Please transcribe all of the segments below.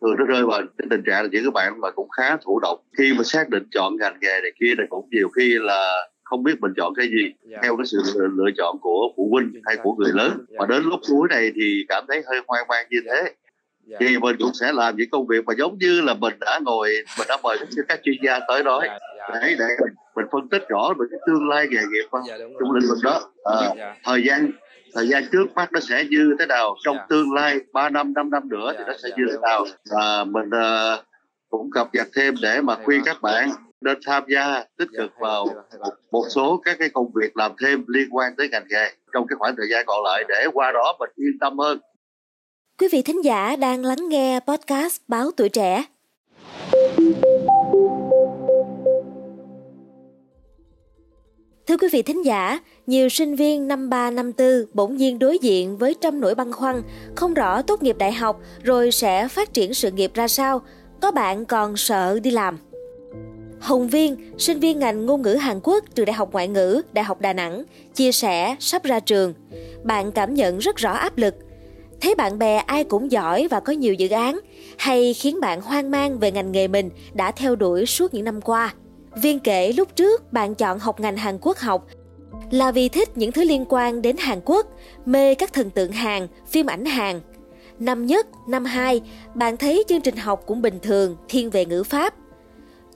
thường nó rơi vào cái tình trạng là những các bạn mà cũng khá thụ động khi mà xác định chọn ngành nghề này kia này cũng nhiều khi là không biết mình chọn cái gì yeah. Dạ. theo cái sự lựa chọn của phụ huynh hay của người lớn yeah. Dạ. và đến lúc cuối này thì cảm thấy hơi hoang mang như thế yeah. Dạ. thì mình cũng sẽ làm những công việc mà giống như là mình đã ngồi mình đã mời các chuyên gia tới nói yeah. để để mình phân tích rõ về cái tương lai nghề nghiệp trong lĩnh vực đó à, thời gian thời gian trước mắt nó sẽ như thế nào trong yeah. tương lai 3 năm 5 năm nữa yeah, thì nó sẽ yeah, như thế nào và mình uh, cũng cập nhật thêm để mà khuyên các bạn nên tham gia tích cực vào một số các cái công việc làm thêm liên quan tới ngành nghề trong cái khoảng thời gian còn lại để qua đó mình yên tâm hơn. Quý vị thính giả đang lắng nghe podcast Báo Tuổi Trẻ. Thưa quý vị thính giả, nhiều sinh viên năm 3 năm 4 bỗng nhiên đối diện với trăm nỗi băn khoăn, không rõ tốt nghiệp đại học rồi sẽ phát triển sự nghiệp ra sao, có bạn còn sợ đi làm. Hồng Viên, sinh viên ngành ngôn ngữ Hàn Quốc trường Đại học Ngoại ngữ, Đại học Đà Nẵng, chia sẻ sắp ra trường. Bạn cảm nhận rất rõ áp lực. Thấy bạn bè ai cũng giỏi và có nhiều dự án, hay khiến bạn hoang mang về ngành nghề mình đã theo đuổi suốt những năm qua. Viên kể lúc trước bạn chọn học ngành Hàn Quốc học là vì thích những thứ liên quan đến Hàn Quốc, mê các thần tượng Hàn, phim ảnh Hàn. Năm nhất, năm hai, bạn thấy chương trình học cũng bình thường, thiên về ngữ pháp –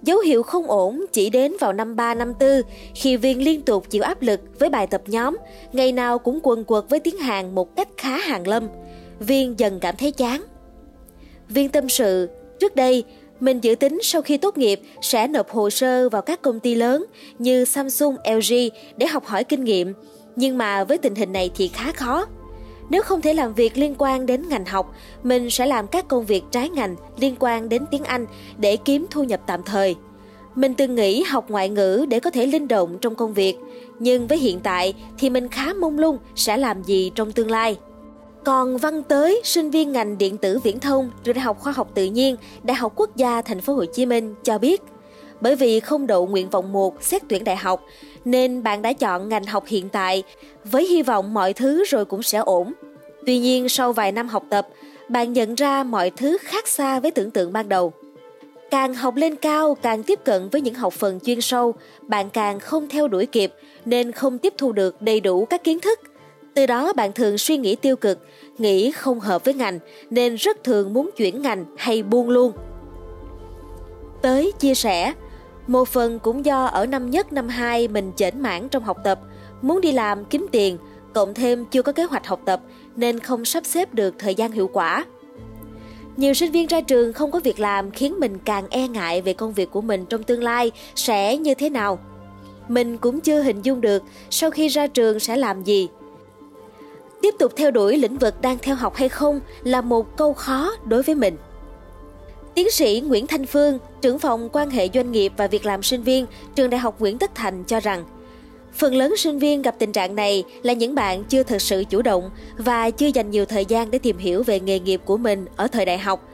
Dấu hiệu không ổn chỉ đến vào năm 3 năm 4 khi Viên liên tục chịu áp lực với bài tập nhóm, ngày nào cũng quần quật với tiếng Hàn một cách khá hàng lâm. Viên dần cảm thấy chán. Viên tâm sự, trước đây mình dự tính sau khi tốt nghiệp sẽ nộp hồ sơ vào các công ty lớn như Samsung, LG để học hỏi kinh nghiệm, nhưng mà với tình hình này thì khá khó. Nếu không thể làm việc liên quan đến ngành học, mình sẽ làm các công việc trái ngành liên quan đến tiếng Anh để kiếm thu nhập tạm thời. Mình từng nghĩ học ngoại ngữ để có thể linh động trong công việc, nhưng với hiện tại thì mình khá mông lung sẽ làm gì trong tương lai. Còn Văn Tới, sinh viên ngành điện tử viễn thông trường Đại học Khoa học Tự nhiên, Đại học Quốc gia Thành phố Hồ Chí Minh cho biết, bởi vì không đậu nguyện vọng 1 xét tuyển đại học, nên bạn đã chọn ngành học hiện tại với hy vọng mọi thứ rồi cũng sẽ ổn. Tuy nhiên sau vài năm học tập, bạn nhận ra mọi thứ khác xa với tưởng tượng ban đầu. Càng học lên cao, càng tiếp cận với những học phần chuyên sâu, bạn càng không theo đuổi kịp nên không tiếp thu được đầy đủ các kiến thức. Từ đó bạn thường suy nghĩ tiêu cực, nghĩ không hợp với ngành nên rất thường muốn chuyển ngành hay buông luôn. Tới chia sẻ, một phần cũng do ở năm nhất năm hai mình chểnh mãn trong học tập, muốn đi làm kiếm tiền, cộng thêm chưa có kế hoạch học tập nên không sắp xếp được thời gian hiệu quả. Nhiều sinh viên ra trường không có việc làm khiến mình càng e ngại về công việc của mình trong tương lai sẽ như thế nào. Mình cũng chưa hình dung được sau khi ra trường sẽ làm gì. Tiếp tục theo đuổi lĩnh vực đang theo học hay không là một câu khó đối với mình. Tiến sĩ Nguyễn Thanh Phương, trưởng phòng quan hệ doanh nghiệp và việc làm sinh viên, trường Đại học Nguyễn Tất Thành cho rằng, phần lớn sinh viên gặp tình trạng này là những bạn chưa thực sự chủ động và chưa dành nhiều thời gian để tìm hiểu về nghề nghiệp của mình ở thời đại học.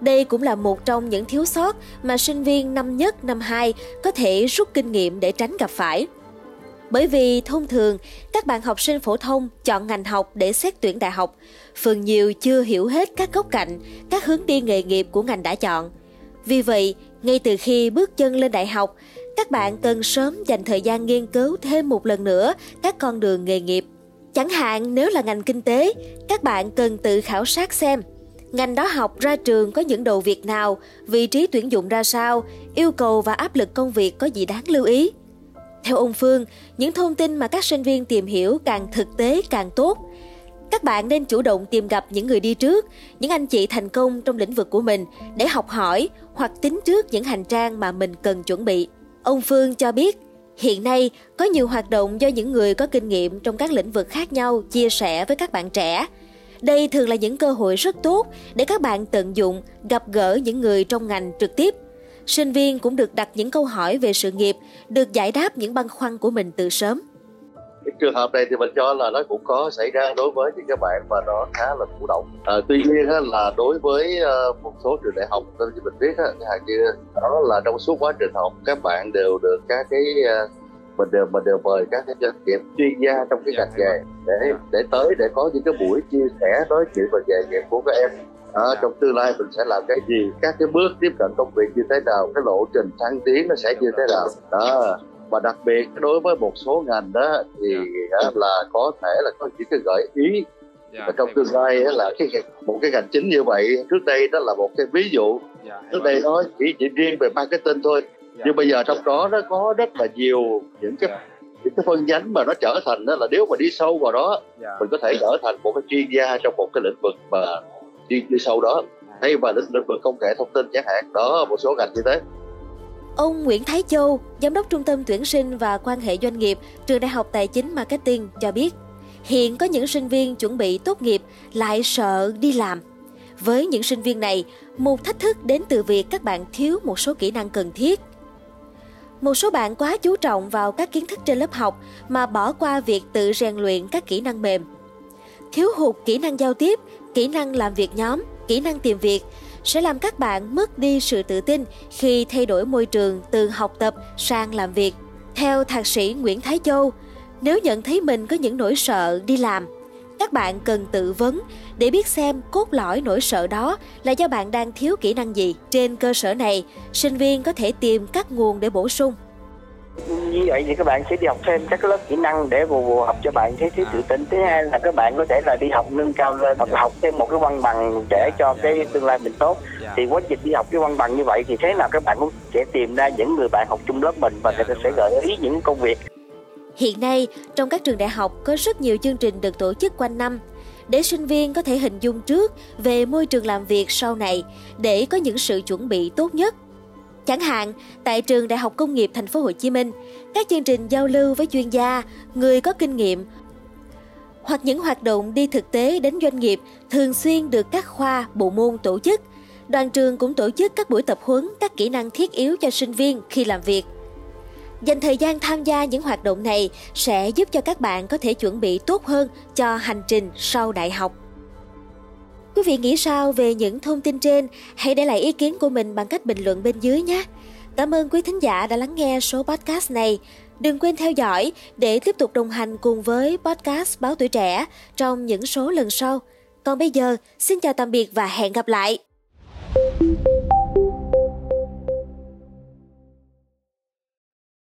Đây cũng là một trong những thiếu sót mà sinh viên năm nhất, năm hai có thể rút kinh nghiệm để tránh gặp phải. Bởi vì thông thường, các bạn học sinh phổ thông chọn ngành học để xét tuyển đại học, phần nhiều chưa hiểu hết các góc cạnh, các hướng đi nghề nghiệp của ngành đã chọn. Vì vậy, ngay từ khi bước chân lên đại học, các bạn cần sớm dành thời gian nghiên cứu thêm một lần nữa các con đường nghề nghiệp. Chẳng hạn nếu là ngành kinh tế, các bạn cần tự khảo sát xem ngành đó học ra trường có những đầu việc nào, vị trí tuyển dụng ra sao, yêu cầu và áp lực công việc có gì đáng lưu ý. Theo ông Phương, những thông tin mà các sinh viên tìm hiểu càng thực tế càng tốt. Các bạn nên chủ động tìm gặp những người đi trước, những anh chị thành công trong lĩnh vực của mình để học hỏi hoặc tính trước những hành trang mà mình cần chuẩn bị. Ông Phương cho biết, hiện nay có nhiều hoạt động do những người có kinh nghiệm trong các lĩnh vực khác nhau chia sẻ với các bạn trẻ. Đây thường là những cơ hội rất tốt để các bạn tận dụng, gặp gỡ những người trong ngành trực tiếp sinh viên cũng được đặt những câu hỏi về sự nghiệp, được giải đáp những băn khoăn của mình từ sớm. Cái trường hợp này thì mình cho là nó cũng có xảy ra đối với những các bạn mà nó khá là thụ động. À, tuy nhiên là đối với ờ, một số trường đại học như mình biết hàng như đó là trong suốt quá trình học các bạn đều được các cái ờ, mình đều mình đều mời các cái doanh nghiệp chuyên gia trong cái ngành nghề để để tới để có những cái buổi chia sẻ nói chuyện về nghề nghiệp của các em đó, trong tương lai mình sẽ làm cái gì? Các cái bước tiếp cận công việc như thế nào? Cái lộ trình thăng tiến nó sẽ như thế nào? Đó. Và đặc biệt đối với một số ngành đó thì là có thể là có những cái gợi ý. Và trong tương lai là cái một cái ngành chính như vậy trước đây đó là một cái ví dụ. Trước đây nó chỉ chỉ riêng về marketing thôi. Nhưng bây giờ trong đó nó có rất là nhiều những cái những cái phân nhánh mà nó trở thành đó là nếu mà đi sâu vào đó mình có thể trở thành một cái chuyên gia trong một cái lĩnh vực mà đi, đi sâu đó hay và lĩnh, lĩnh vực công nghệ thông tin chẳng hạn đó một số ngành như thế Ông Nguyễn Thái Châu, Giám đốc Trung tâm Tuyển sinh và Quan hệ Doanh nghiệp, Trường Đại học Tài chính Marketing cho biết, hiện có những sinh viên chuẩn bị tốt nghiệp lại sợ đi làm. Với những sinh viên này, một thách thức đến từ việc các bạn thiếu một số kỹ năng cần thiết. Một số bạn quá chú trọng vào các kiến thức trên lớp học mà bỏ qua việc tự rèn luyện các kỹ năng mềm. Thiếu hụt kỹ năng giao tiếp, kỹ năng làm việc nhóm, kỹ năng tìm việc sẽ làm các bạn mất đi sự tự tin khi thay đổi môi trường từ học tập sang làm việc. Theo thạc sĩ Nguyễn Thái Châu, nếu nhận thấy mình có những nỗi sợ đi làm, các bạn cần tự vấn để biết xem cốt lõi nỗi sợ đó là do bạn đang thiếu kỹ năng gì. Trên cơ sở này, sinh viên có thể tìm các nguồn để bổ sung như vậy thì các bạn sẽ đi học thêm các lớp kỹ năng để phù hợp cho bạn thấy thiếu tự tin thứ hai là các bạn có thể là đi học nâng cao lên hoặc học thêm một cái văn bằng để cho cái tương lai mình tốt. Thì quá trình đi học cái văn bằng như vậy thì thế nào các bạn cũng sẽ tìm ra những người bạn học chung lớp mình và người ta sẽ gợi ý những công việc. Hiện nay, trong các trường đại học có rất nhiều chương trình được tổ chức quanh năm. Để sinh viên có thể hình dung trước về môi trường làm việc sau này để có những sự chuẩn bị tốt nhất Chẳng hạn, tại trường Đại học Công nghiệp Thành phố Hồ Chí Minh, các chương trình giao lưu với chuyên gia, người có kinh nghiệm hoặc những hoạt động đi thực tế đến doanh nghiệp thường xuyên được các khoa, bộ môn tổ chức. Đoàn trường cũng tổ chức các buổi tập huấn các kỹ năng thiết yếu cho sinh viên khi làm việc. Dành thời gian tham gia những hoạt động này sẽ giúp cho các bạn có thể chuẩn bị tốt hơn cho hành trình sau đại học. Quý vị nghĩ sao về những thông tin trên? Hãy để lại ý kiến của mình bằng cách bình luận bên dưới nhé. Cảm ơn quý thính giả đã lắng nghe số podcast này. Đừng quên theo dõi để tiếp tục đồng hành cùng với podcast Báo Tuổi Trẻ trong những số lần sau. Còn bây giờ, xin chào tạm biệt và hẹn gặp lại!